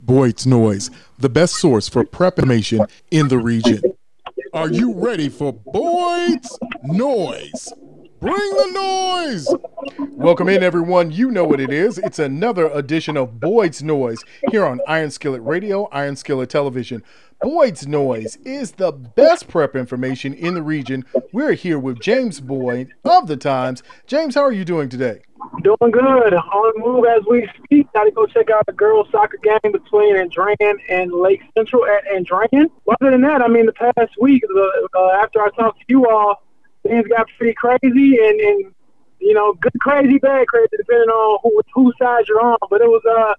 Boyd's Noise, the best source for prep information in the region. Are you ready for Boyd's Noise? Bring the noise! Welcome in, everyone. You know what it is. It's another edition of Boyd's Noise here on Iron Skillet Radio, Iron Skillet Television. Boyd's Noise is the best prep information in the region. We're here with James Boyd of the Times. James, how are you doing today? Doing good. On move as we speak. Got to go check out the girls' soccer game between Andrean and Lake Central at Andrean. Other than that, I mean, the past week, uh, after I talked to you all, things got pretty crazy and, and you know, good crazy, bad crazy, depending on who whose side you're on. But it was uh,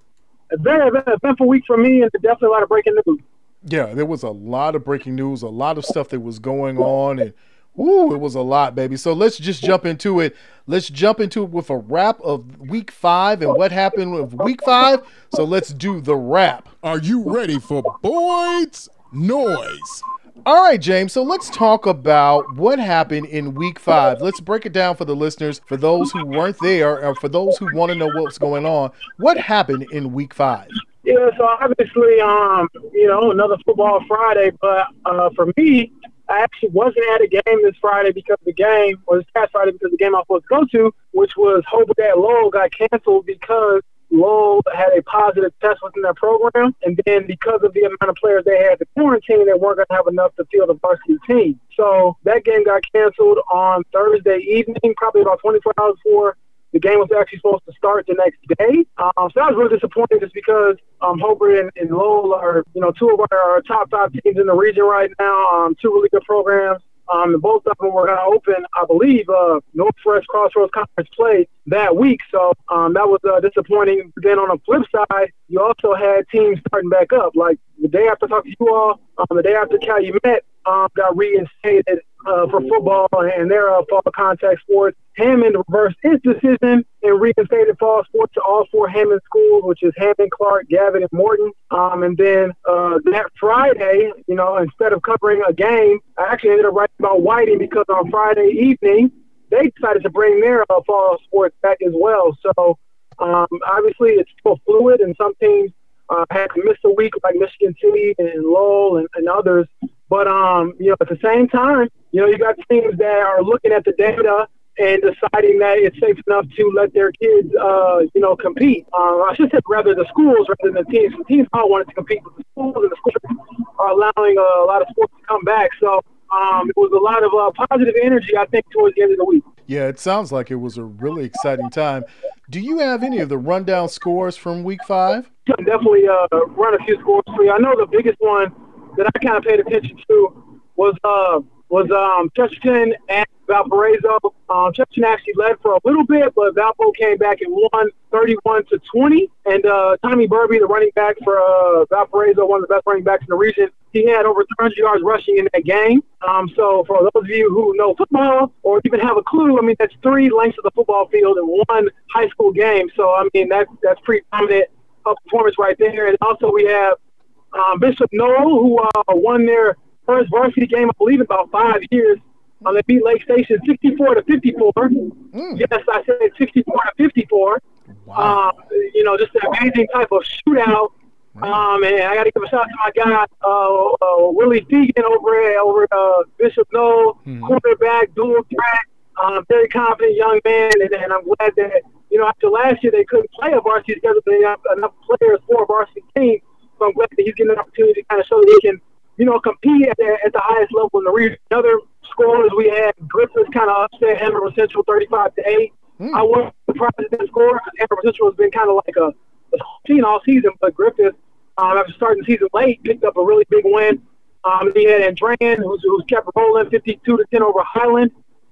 a very eventful week for me, and definitely a lot of breaking news. Yeah, there was a lot of breaking news, a lot of stuff that was going on, and Ooh, it was a lot, baby. So let's just jump into it. Let's jump into it with a wrap of week five and what happened with week five. So let's do the wrap. Are you ready for Boyd's Noise? All right, James. So let's talk about what happened in week five. Let's break it down for the listeners, for those who weren't there, or for those who want to know what's going on. What happened in week five? Yeah, so obviously, um, you know, another football Friday, but uh, for me, I actually wasn't at a game this Friday because the game, or this past Friday because the game I was supposed to go to, which was Hobart at Lowell, got canceled because Lowell had a positive test within their program, and then because of the amount of players they had to quarantine, they weren't going to have enough to field a varsity team. So that game got canceled on Thursday evening, probably about 24 hours before the game was actually supposed to start the next day. Um, so I was really disappointed just because um, Hobart and, and Lowell are, you know, two of our top five teams in the region right now, um, two really good programs. Um, and both of them were going to open, I believe, uh, Northwest Crossroads Conference play that week. So um, that was uh, disappointing. Then on the flip side, you also had teams starting back up. Like the day after talking to you all, um, the day after Calumet um, got reinstated uh, for football and their uh, fall contact sports. Hammond reversed its decision and reinstated fall sports to all four Hammond schools, which is Hammond, Clark, Gavit, and Morton. Um, and then uh, that Friday, you know, instead of covering a game, I actually ended up writing about Whiting because on Friday evening, they decided to bring their uh, fall sports back as well. So um, obviously, it's still fluid, and some teams uh, had to miss a week, like Michigan City and Lowell and, and others. But um, you know, at the same time, you know, you got teams that are looking at the data and deciding that it's safe enough to let their kids, uh, you know, compete. Uh, I should say rather the schools rather than the teams. The teams all wanted to compete, but the schools and the schools are allowing uh, a lot of sports to come back. So um, it was a lot of uh, positive energy, I think, towards the end of the week. Yeah, it sounds like it was a really exciting time. Do you have any of the rundown scores from week five? Definitely uh, run a few scores for you. I know the biggest one that I kind of paid attention to was uh, was um, Chesterton and Valparaiso. Um, Chesterton actually led for a little bit, but Valpo came back and won 31 to 20. And uh, Tommy Burby, the running back for uh, Valparaiso, one of the best running backs in the region, he had over 300 yards rushing in that game. Um, so for those of you who know football or even have a clue, I mean that's three lengths of the football field in one high school game. So I mean that's that's pretty prominent performance right there. And also we have um, Bishop Noll, who uh, won their first varsity game, I believe, in about five years. Um, they beat Lake Station 64 to 54. Mm. Yes, I said 64 to 54. Wow. Uh, you know, just an amazing type of shootout. Um, and I got to give a shout out to my guy, uh, uh, Willie Fegan over at over uh, Bishop Noll, mm-hmm. quarterback, dual threat, uh, very confident young man. And, and I'm glad that, you know, after last year they couldn't play a varsity together, but they have enough players for a varsity team. So I'm glad that he's getting an opportunity to kind of show that he can you know, compete at the, at the highest level in the region. Other scorers we had, Griffith kind of upset Hanover Central 35 to 8. Mm. I wasn't surprised at that score because Hanover Central has been kind of like a, a team all season, but Griffith, um, after starting the season late, picked up a really big win. Um, he had Andrean, who's, who's kept rolling 52 to 10 over Highland.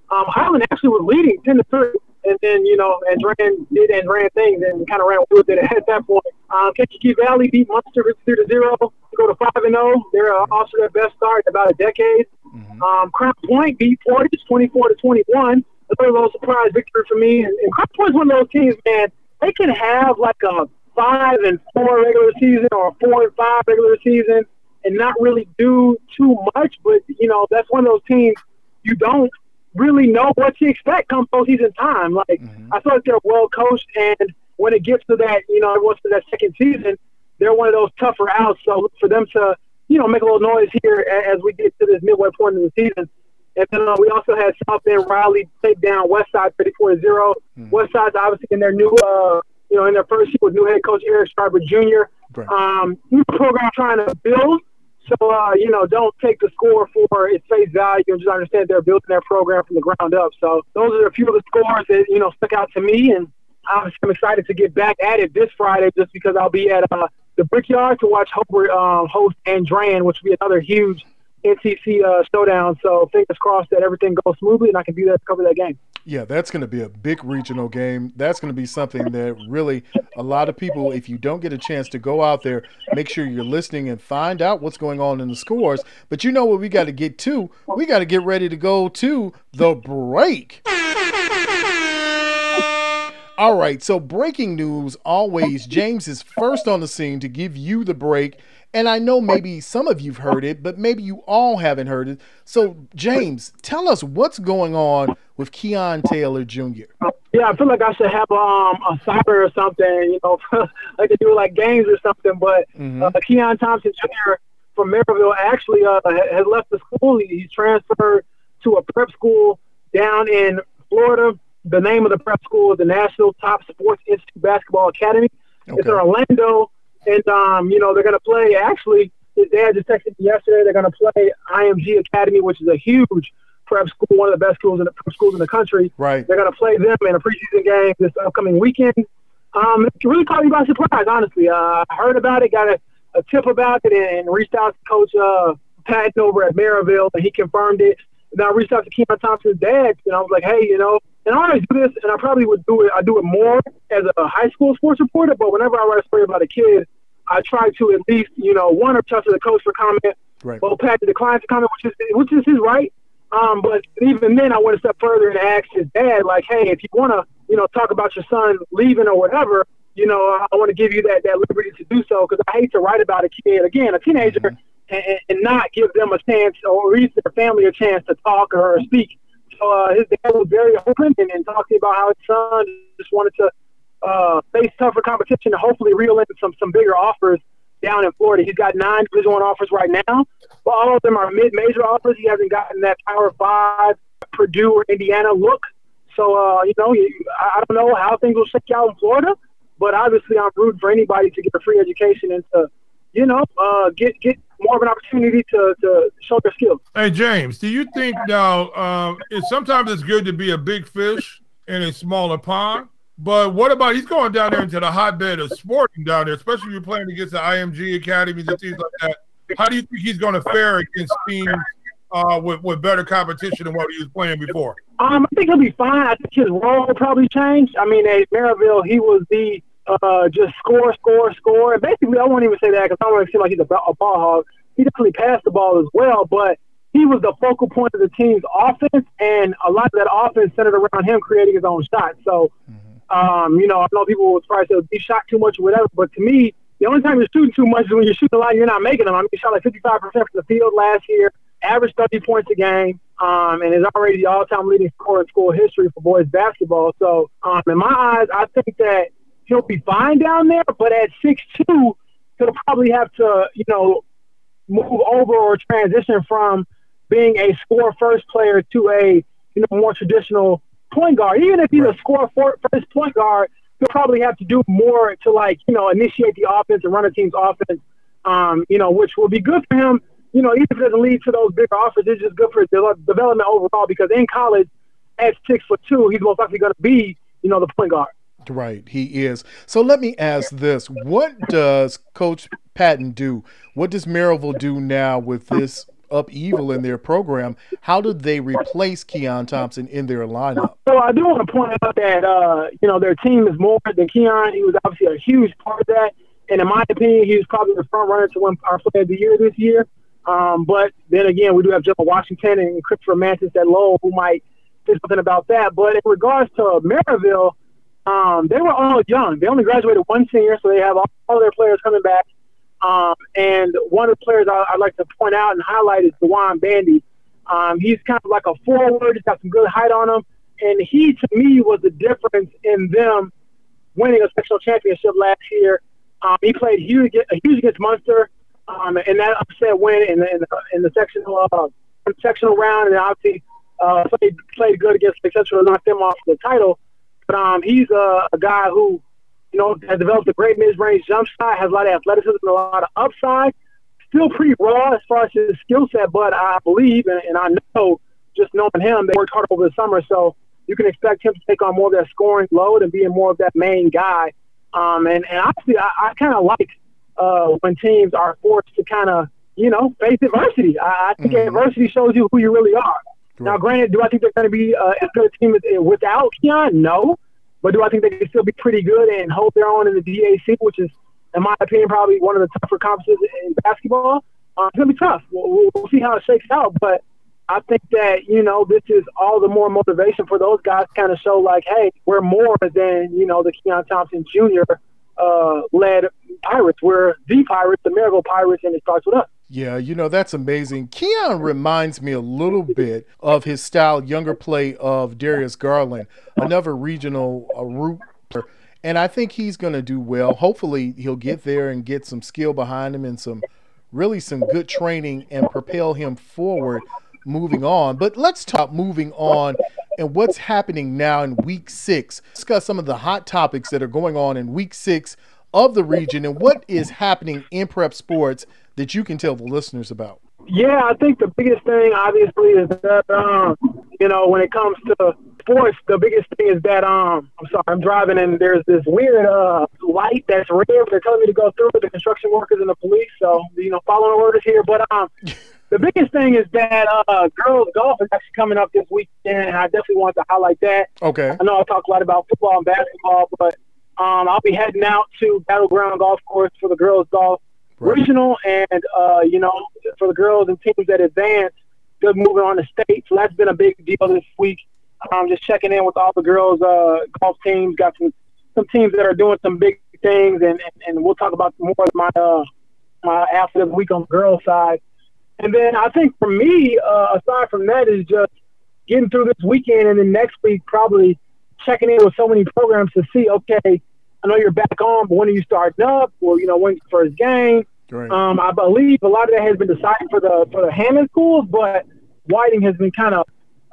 Um, Highland actually was leading 10 to 3 and then you know Andrean did Andrean things and kind of ran with it at that point. Um, Kankakee Valley beat Munster three to zero to go to five and zero. They're uh, also their best start in about a decade. Mm-hmm. Um, Crown Point beat Portage twenty four to twenty one. A little surprise victory for me. And, and Crown Point's one of those teams, man. They can have like a five and four regular season or a four and five regular season and not really do too much. But you know that's one of those teams you don't really know what to expect come postseason time. Like mm-hmm. I feel like they're well coached, and when it gets to that, you know, once to that second season, they're one of those tougher outs. So for them to, you know, make a little noise here as we get to this midway point of the season. And then uh, we also had South Bend Riley take down Westside 34 0. Mm-hmm. Westside's obviously in their new, uh, you know, in their first year with new head coach Eric Schreiber Jr. Right. Um, new program trying to build. So, uh, you know, don't take the score for its face value and just understand they're building their program from the ground up. So those are a few of the scores that, you know, stuck out to me. And I'm excited to get back at it this Friday just because I'll be at uh, the Brickyard to watch Hobart um, host Andrean, which will be another huge NCC uh, showdown. So fingers crossed that everything goes smoothly and I can be there to cover that game. Yeah, that's going to be a big regional game. That's going to be something that really a lot of people, if you don't get a chance to go out there, make sure you're listening and find out what's going on in the scores. But you know what we got to get to? We got to get ready to go to the break. All right, so breaking news always. James is first on the scene to give you the break. And I know maybe some of you've heard it, but maybe you all haven't heard it. So, James, tell us what's going on with Keon Taylor Jr. Yeah, I feel like I should have um, a cyber or something, you know, like to do like games or something. But mm-hmm. uh, Keon Thompson Jr. from Merrillville actually uh, has left the school. He's transferred to a prep school down in Florida. The name of the prep school is the National Top Sports Institute Basketball Academy. Okay. It's in Orlando. And, um, you know, they're going to play, actually, his dad just texted me yesterday, they're going to play IMG Academy, which is a huge prep school, one of the best schools in the prep schools in the country. Right. They're going to play them in a preseason game this upcoming weekend. Um, it really caught me by surprise, honestly. Uh, I heard about it, got a, a tip about it, and, reached out to Coach uh, Patton over at Merrillville, and he confirmed it. And I reached out to Keon Thompson's dad, and I was like, hey, you know, and I always do this, and I probably would do it. I do it more as a high school sports reporter, but whenever I write a story about a kid, I try to at least, you know, one or touch to the coach for comment. Right. Well, Pat declines to comment, which is which is his right. Um, but even then, I went a step further and asked his dad, like, hey, if you want to, you know, talk about your son leaving or whatever, you know, I want to give you that, that liberty to do so because I hate to write about a kid, again, a teenager, mm-hmm. And, and not give them a chance or at least their family a chance to talk or speak so uh, his dad was very open and, and talking about how his son just wanted to uh, face tougher competition and hopefully reel in some some bigger offers down in Florida. He's got nine Division One offers right now, but all of them are mid-major offers. He hasn't gotten that Power Five, Purdue or Indiana look. So uh, you know, I don't know how things will shake out in Florida, but obviously I'm rooting for anybody to get a free education and to, you know, uh, get get more of an opportunity to, to show their skills. Hey, James, do you think now uh, it's, sometimes it's good to be a big fish in a smaller pond? But what about he's going down there into the hotbed of sporting down there, especially if you're playing against the IMG academies and things like that. How do you think he's going to fare against teams uh, with, with better competition than what he was playing before? Um, I think he'll be fine. I think his role will probably change. I mean, at Merrillville, he was the uh, just score, score, score. And basically, I won't even say that because I don't want to seem like he's a, a ball hog. He definitely passed the ball as well, but he was the focal point of the team's offense, and a lot of that offense centered around him creating his own shot. So, mm-hmm. um, you know, I know people will probably say he shot too much or whatever, but to me, the only time you're shooting too much is when you're shooting a lot and you're not making them. I mean, he shot like 55% from the field last year, averaged 30 points a game, um, and is already the all-time leading scorer in school history for boys basketball. So, um, in my eyes, I think that – he'll be fine down there. But at six two, he'll probably have to, you know, move over or transition from being a score first player to a you know more traditional point guard. Even if he's right. a score first point guard, he'll probably have to do more to like you know initiate the offense and run a team's offense. Um, you know, which will be good for him. You know, even if it doesn't lead to those bigger offers, it's just good for his development overall. Because in college, at six foot two, he's most likely going to be you know the point guard. Right, he is. So let me ask this: What does Coach Patton do? What does Merrillville do now with this upheaval in their program? How did they replace Keon Thompson in their lineup? So I do want to point out that uh, you know their team is more than Keon. He was obviously a huge part of that, and in my opinion, he was probably the front runner to win our Player of the Year this year. Um, but then again, we do have Joe Washington and Christopher Mantis at low who might say something about that. But in regards to Merrillville um, they were all young. They only graduated one senior, so they have all, all their players coming back. Um, and one of the players I, would like to point out and highlight is Dewan Bandy. Um, he's kind of like a forward. He's got some good height on him, and he to me was the difference in them winning a sectional championship last year. Um, he played huge, huge against Munster, um, and that upset win in the, in the, in the sectional uh, sectional round, and obviously uh, played played good against Lake Central to knock them off the title. But um, he's a, a guy who, you know, has developed a great mid-range jump shot, has a lot of athleticism, a lot of upside. Still pretty raw as far as his skill set, but I believe and, and I know just knowing him, they worked hard over the summer, so you can expect him to take on more of that scoring load and being more of that main guy. Um, and and honestly, I, I kind of like uh, when teams are forced to kind of you know face adversity. I, I think mm-hmm. adversity shows you who you really are. Now, granted, do I think they're going to be uh, as good a team without Keon? No. But do I think they can still be pretty good and hold their own in the DAC, which is, in my opinion, probably one of the tougher conferences in basketball? Uh, it's going to be tough. We'll, we'll see how it shakes out. But I think that, you know, this is all the more motivation for those guys to kind of show, like, hey, we're more than, you know, the Keon Thompson Jr. Uh, led Pirates. We're the Pirates, the Merrillville Pirates, and it starts with us. Yeah, you know, that's amazing. Keon reminds me a little bit of his style, younger play of Darius Garland, another regional uh, root. And I think he's going to do well. Hopefully, he'll get there and get some skill behind him and some really some good training and propel him forward moving on. But let's talk moving on and what's happening now in week six. Discuss some of the hot topics that are going on in week six of the region and what is happening in prep sports that you can tell the listeners about? Yeah, I think the biggest thing, obviously, is that um, you know when it comes to sports, the biggest thing is that um, I'm sorry, I'm driving and there's this weird uh light that's red. They're telling me to go through with the construction workers and the police. So you know, following orders here. But um, the biggest thing is that uh, girls golf is actually coming up this weekend, and I definitely want to highlight that. Okay. I know I talk a lot about football and basketball, but um, I'll be heading out to Battleground Golf Course for the girls golf right. regional, and uh, you know, for the girls and teams that advance, good moving on the state. So that's been a big deal this week. I'm just checking in with all the girls uh, golf teams. Got some some teams that are doing some big things, and and, and we'll talk about more of my uh, my after the week on the girls side. And then I think for me, uh, aside from that, is just getting through this weekend, and then next week probably checking in with so many programs to see, okay, I know you're back on, but when are you starting up? Or you know, when first game? Right. Um, I believe a lot of that has been decided for the for the Hammond schools, but Whiting has been kind of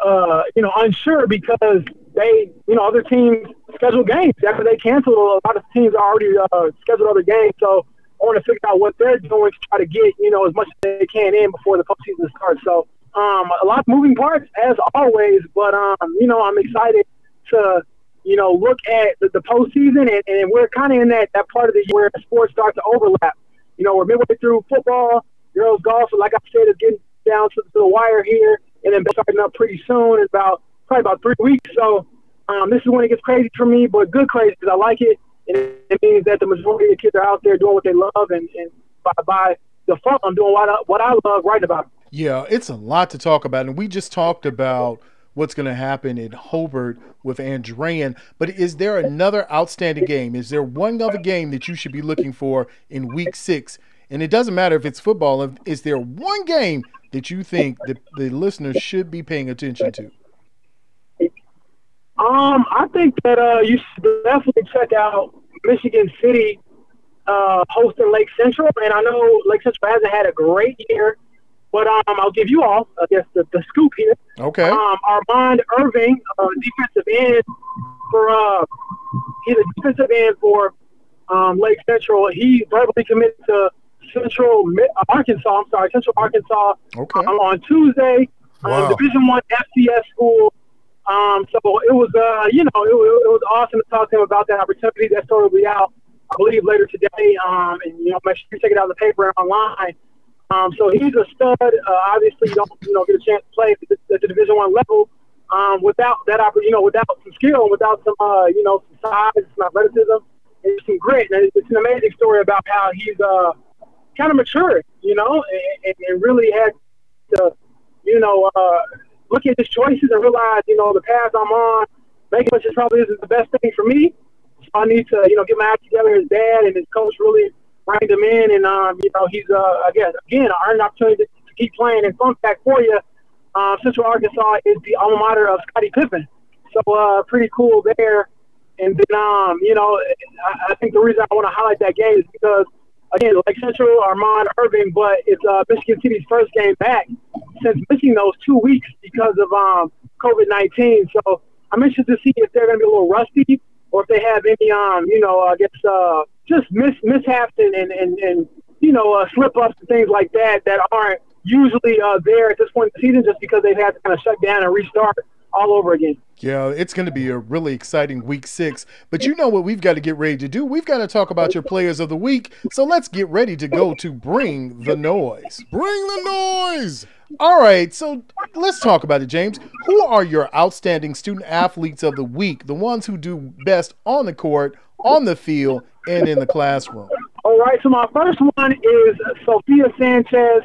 uh, you know unsure because they you know other teams schedule games after they canceled. A lot of teams already uh, scheduled other games, so I want to figure out what they're doing to try to get you know as much as they can in before the postseason starts. So um, a lot of moving parts as always, but um, you know I'm excited to you know look at the, the postseason, and, and we're kind of in that that part of the year where sports start to overlap. You know, we're midway through football. Girls golf, and like I said, is getting down to, the wire here, and then starting up pretty soon in about probably about three weeks. So um, this is when it gets crazy for me, but good crazy because I like it, and it means that the majority of the kids are out there doing what they love, and, and by, by default, I'm doing what I, what I love, writing about. Yeah, it's a lot to talk about, and we just talked about what's going to happen in Hobart with Andrean. But is there another outstanding game? Is there one other game that you should be looking for in week six? And it doesn't matter if it's football. Is there one game that you think that the listeners should be paying attention to? Um, I think that uh, you should definitely check out Michigan City uh, hosting Lake Central. And I know Lake Central hasn't had a great year but um, I'll give you all, I guess, the, the scoop here. Okay. Um, Armand Irving, uh, defensive end for uh, he's a defensive end for um, Lake Central. He verbally committed to Central Arkansas. I'm sorry, Central Arkansas. Okay. Um, on Tuesday, um, wow. um, Division One FCS school. Um, so it was, uh, you know, it, it, was awesome to talk to him about that opportunity. That story will be out, I believe, later today. Um, and you know, make sure you check it out in the paper and online. Um, so he's a stud. Uh, obviously, you don't you know get a chance to play at the, at the Division One level um, without that you know without some skill, without some uh, you know some size, some athleticism, and some grit. And it's an amazing story about how he's uh, kind of matured, you know, and, and really had to you know uh, look at his choices and realize you know the path I'm on, making which probably isn't the best thing for me. So I need to you know get my act together. His dad and his coach really reined him in, and um, you know he's uh, I guess again earned an opportunity to, keep playing. And fun fact for you, um, Central Arkansas is the alma mater of Scottie Pippen. So uh, pretty cool there. And then, um, you know, I, I think the reason I want to highlight that game is because, again, Lake Central, Armand Irving, but it's uh, Michigan City's first game back since missing those two weeks because of um, COVID 19. So I'm interested to see if they're going to be a little rusty or if they have any, um, you know, I guess uh, just mis- mishaps and, and, and, and you know, uh, slip ups and things like that that aren't usually uh, there at this point in the season just because they've had to kind of shut down and restart all over again. Yeah, it's going to be a really exciting week six. But you know what we've got to get ready to do? We've got to talk about your players of the week. So let's get ready to go to Bring the Noise. Bring the noise! All right, so let's talk about it, James. Who are your outstanding student athletes of the week? The ones who do best on the court, on the field, and in the classroom. All right, so my first one is Sophia Sanchez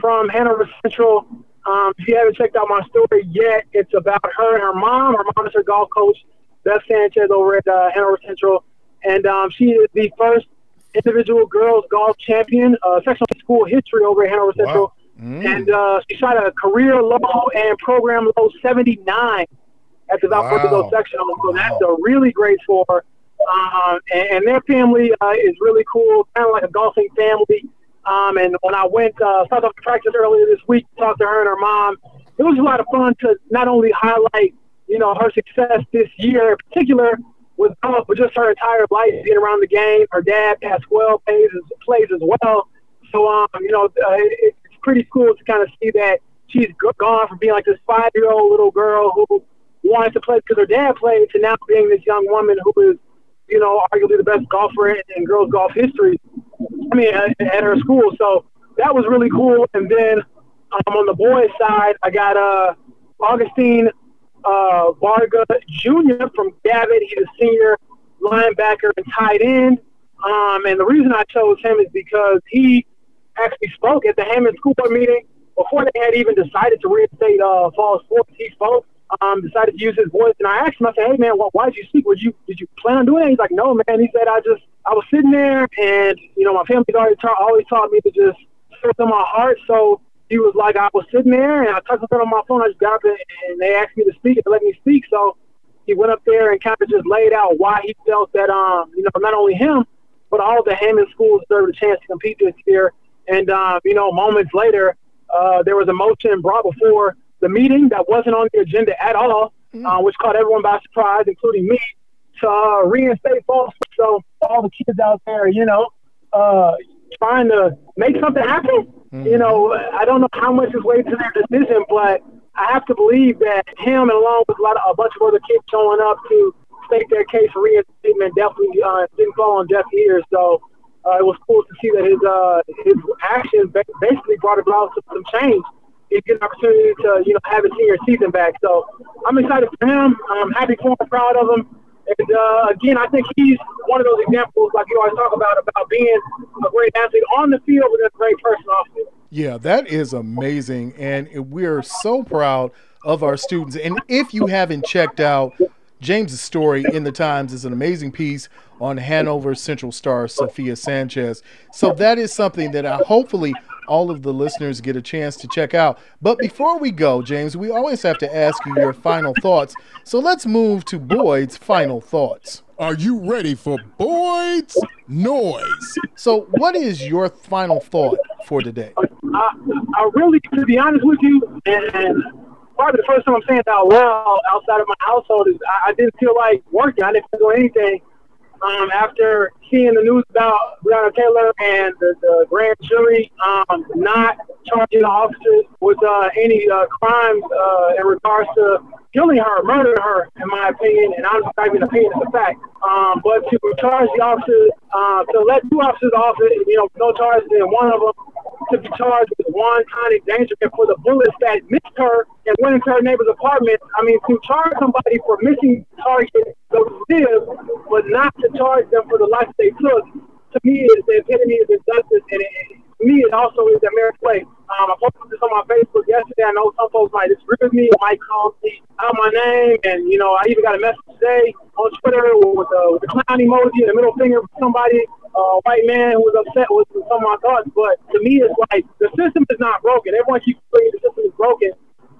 from Hanover Central. Um, if you haven't checked out my story yet, it's about her and her mom. Her mom is her golf coach, Beth Sanchez, over at uh, Hanover Central. And um, she is the first individual girls golf champion, uh, section school history over at Hanover Central. Wow. Mm. And uh, she shot a career low and program low 79 at the Valparaiso Wow. sectional. So that's a really great score. Um, and, and their family uh, is really cool, kind of like a golfing family. Um, and when I went, uh, started off practice earlier this week, talked to her and her mom. It was a lot of fun to not only highlight, you know, her success this year in particular with golf, but just her entire life being around the game. Her dad, Pasquale, plays as, plays as well. So, um, you know, uh, it, it's pretty cool to kind of see that she's gone from being like this five-year-old little girl who wanted to play because her dad played to now being this young woman who is, you know, arguably the best golfer in, in girls golf history. I mean, at, at her school. So that was really cool. And then um, on the boys' side, I got uh, Augustine uh, Vargas Jr. from Gavit. He's a senior linebacker and tight end. Um, and the reason I chose him is because he actually spoke at the Hammond School Board meeting before they had even decided to reinstate uh, fall sports. He spoke, um, decided to use his voice, and I asked him, I said, "Hey man, wh why did you speak? Would you did you plan on doing it?" He's like, "No, man." He said, "I just I was sitting there, and you know, my family's already ta- always taught me to just sit in my heart, so." He was like, I was sitting there and I touched something on my phone. I just got up and, and they asked me to speak and to let me speak. So he went up there and kind of just laid out why he felt that, um, you know, not only him, but all the Hammond schools deserve a chance to compete this year. And, um, you know, moments later, uh, there was a motion brought before the meeting that wasn't on the agenda at all, uh, which caught everyone by surprise, including me, to uh, reinstate sports. So all the kids out there, you know, uh, trying to make something happen. You know, I don't know how much is weight to their decision, but I have to believe that him and along with a lot of a bunch of other kids showing up to state their case for reinstatement definitely uh, didn't fall on deaf ears. So uh, it was cool to see that his uh, his actions basically brought about some, change. He get an opportunity to you know have his senior season back. So I'm excited for him. I'm happy for him, proud of him. And uh, again, I think he's one of those examples, like you always talk about, about being a great athlete on the field, but a great person off the field. Yeah, that is amazing. And we're so proud of our students. And if you haven't checked out James's story in the Times, is an amazing piece on Hanover Central star Sophia Sanchez. So that is something that I hopefully all of the listeners get a chance to check out. But before we go, James, we always have to ask you your final thoughts. So let's move to Boyd's final thoughts. Are you ready for Boyd's Noise? So, what is your final thought for today? I, I really, to be honest with you, and, and probably the first time I'm saying it out loud outside of my household is I, I didn't feel like working. I didn't feel anything. Um, after seeing the news about Breonna Taylor and the, the grand jury um, not charging the officers with uh, any uh, crimes uh, in regards to killing her, murdering her, in my opinion, and I'm not even opinion, it's a fact. Um, but to charge the officers, uh, to let two officers off, it, you know, no charges, and one of them to be charged with one wanton endangerment for the bullets that missed her and went into her neighbor's apartment. I mean, to charge somebody for missing target those live, but not to charge them for the life they took, to me is the epitome of injustice, and it, to me it also is the American way. Um, I posted this on my Facebook yesterday. I know some folks might disagree with me, might call me out my name, and you know I even got a message today on Twitter with the, with the clown emoji and the middle finger from somebody uh, white man who was upset with some of my thoughts. But to me, it's like the system is not broken. Everyone keeps saying the system is broken.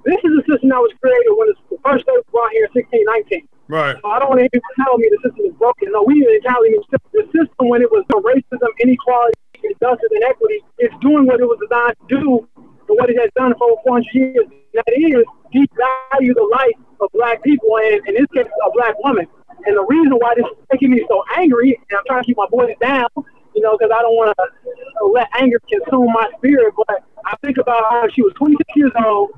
This is a system that was created when the first state was brought here in 1619. Right. So I don't want anyone to tell me the system is broken. No, we didn't tell me the system when it was racism, inequality, injustice, and equity. It's doing what it was designed to do and what it has done for 400 years. That is devalue the life of black people, and in this case, a black woman. And the reason why this is making me so angry, and I'm trying to keep my voice down, you know, because I don't want to let anger consume my spirit. But I think about how she was 26 years old,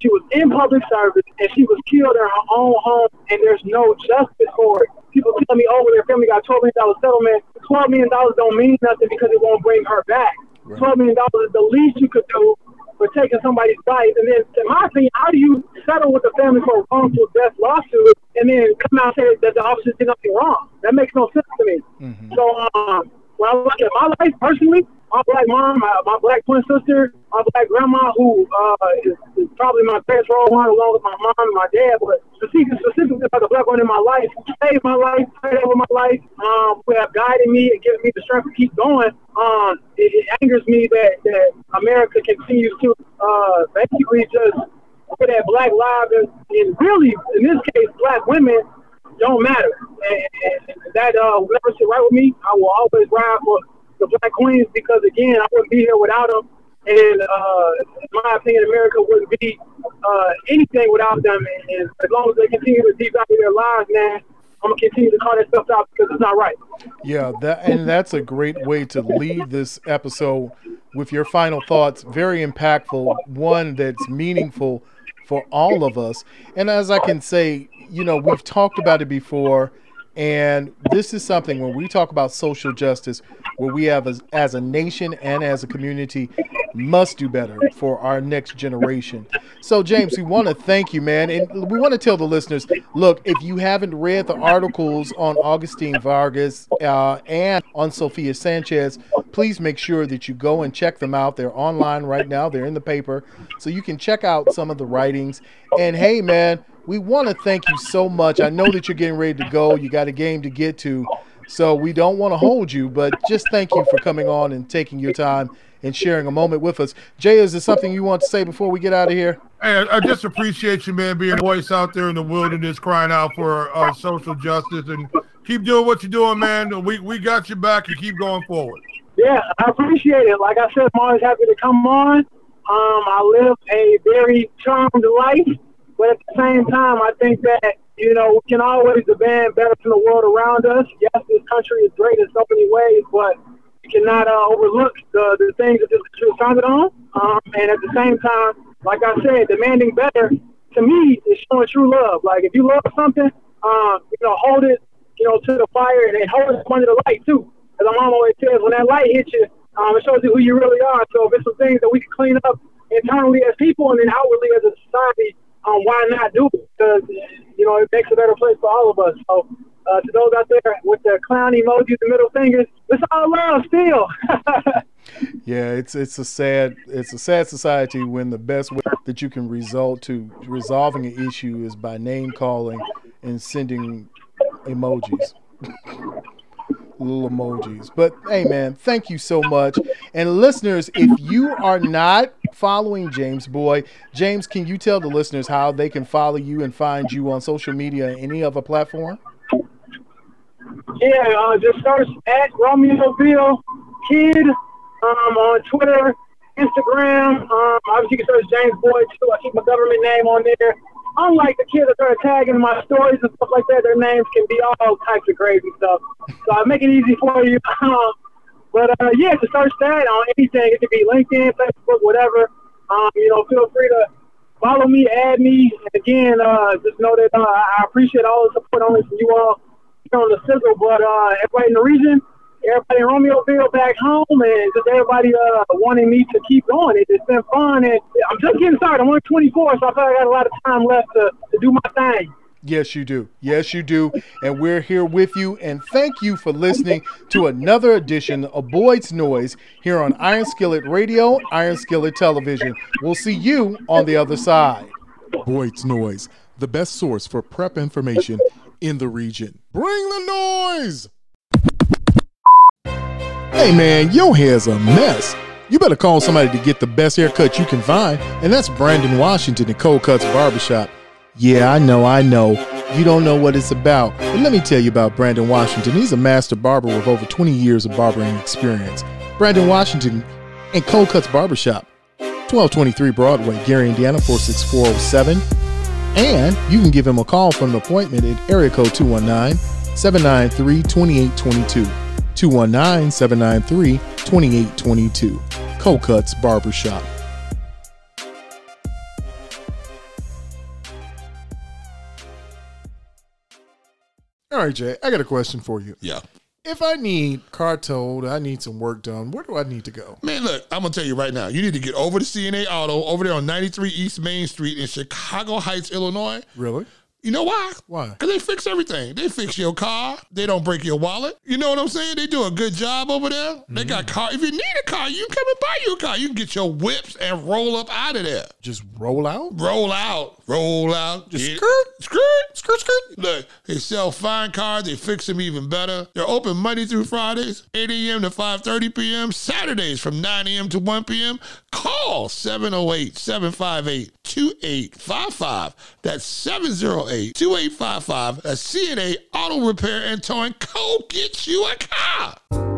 she was in public service, and she was killed in her own home, and there's no justice for it. People tell me, oh, well, their family got $12 million settlement. $12 million don't mean nothing because it won't bring her back. Right. $12 million is the least you could do for taking somebody's life. And then, in my opinion, how do you settle with the family for a wrongful death lawsuit and then come out and say that the officers did nothing wrong? That makes no sense to me. Mm-hmm. So, um, when I look at my life personally, my black mom, my, my black twin sister, my black grandma, who uh, is, is probably my best role model along with my mom and my dad, but specifically, specifically about the black one in my life, who saved my life, prayed over my life, um, who have guided me and given me the strength to keep going. Um, it, it angers me that, that America continues to uh, basically just put that black lives and, and really, in this case, black women don't matter. And, and that uh, will never sit right with me. I will always ride for the Black Queens because, again, I wouldn't be here without them. And uh, in my opinion, America wouldn't be uh, anything without them. And as long as they continue to devalue their lives, man, I'm gonna continue to call that stuff out because it's not right. Yeah, that and that's a great way to leave this episode with your final thoughts. Very impactful, one that's meaningful for all of us. And as I can say, you know, we've talked about it before and this is something when we talk about social justice, where we have as, as a nation and as a community must do better for our next generation. So, James, we want to thank you, man. And we want to tell the listeners look, if you haven't read the articles on Augustine Vargas uh, and on Sophia Sanchez, please make sure that you go and check them out. They're online right now, they're in the paper. So you can check out some of the writings. And hey, man, we want to thank you so much. I know that you're getting ready to go. You got a game to get to. So we don't want to hold you, but just thank you for coming on and taking your time and sharing a moment with us. Jay, is there something you want to say before we get out of here? Hey, I just appreciate you, man, being a voice out there in the wilderness, crying out for uh, social justice, and keep doing what you're doing, man. We we got your back, and keep going forward. Yeah, I appreciate it. Like I said, I'm always happy to come on. Um, I live a very charmed life. But at the same time, I think that, you know, we can always demand better from the world around us. Yes, this country is great in so many ways, but we cannot uh, overlook the, the things that this country is founded on. Um, and at the same time, like I said, demanding better to me is showing true love. Like if you love something, um, you know, hold it, you know, to the fire and hold it under the light too. As my mom always says, when that light hits you, um, it shows you who you really are. So if it's some things that we can clean up internally as people and then outwardly as a society, um, why not do it? Because you know it makes a better place for all of us. So uh, to those out there with the clown emojis and middle fingers, it's all love still. yeah, it's it's a sad it's a sad society when the best way that you can result to resolving an issue is by name calling and sending emojis. little emojis. But hey, man, thank you so much. And listeners, if you are not following James Boyd, James, can you tell the listeners how they can follow you and find you on social media, and any other platform? Yeah, uh, just search at Romeoville Kid um, on Twitter, Instagram. Um, obviously, you can search James Boyd too. I keep my government name on there unlike the kids that are tagging my stories and stuff like that, their names can be all types of crazy stuff. So I make it easy for you. Um, but uh, yeah, to search that on anything, it could be LinkedIn, Facebook, whatever. Um, you know, feel free to follow me, add me. Again, uh, just know that uh, I appreciate all the support only from you all here on the sizzle. But uh, everybody in the region, everybody in Romeoville back home and just everybody uh, wanting me to keep going. It, has been fun, and I'm just getting started. I'm only 24, so I feel like I got a lot of time left to, to do my thing. Yes, you do. Yes, you do. And we're here with you. And thank you for listening to another edition of Boyd's Noise here on Iron Skillet Radio, Iron Skillet Television. We'll see you on the other side. Boyd's Noise, the best source for prep information in the region. Bring the noise! Hey man, your hair's a mess. You better call somebody to get the best haircut you can find, and that's Brandon Washington at Cold Cuts Barbershop. Yeah, I know, I know. You don't know what it's about. But let me tell you about Brandon Washington. He's a master barber with over 20 years of barbering experience. Brandon Washington and Cold Cuts Barbershop, 1223 Broadway, Gary, Indiana, 46407. And you can give him a call for an appointment at area code 219 793 2822. 219 793 2822. Cold Cuts Barbershop. All right, Jay, I got a question for you. Yeah. If I need car towed, I need some work done, where do I need to go? Man, look, I'm gonna tell you right now. You need to get over to CNA Auto over there on 93 East Main Street in Chicago Heights, Illinois. Really? You know why? Why? Because they fix everything. They fix your car. They don't break your wallet. You know what I'm saying? They do a good job over there. They got mm-hmm. car. If you need a car, you can come and buy you a car. You can get your whips and roll up out of there. Just roll out? Roll out. Roll out. Just Get- skirt. Skirt. Skirt, skirt. Look, they sell fine cars. They fix them even better. They're open Monday through Fridays, 8 a.m. to 5.30 p.m. Saturdays from 9 a.m. to 1 p.m. Call 708-758-2855. That's 708-2855. That's CNA Auto Repair and Towing. Go get you a car.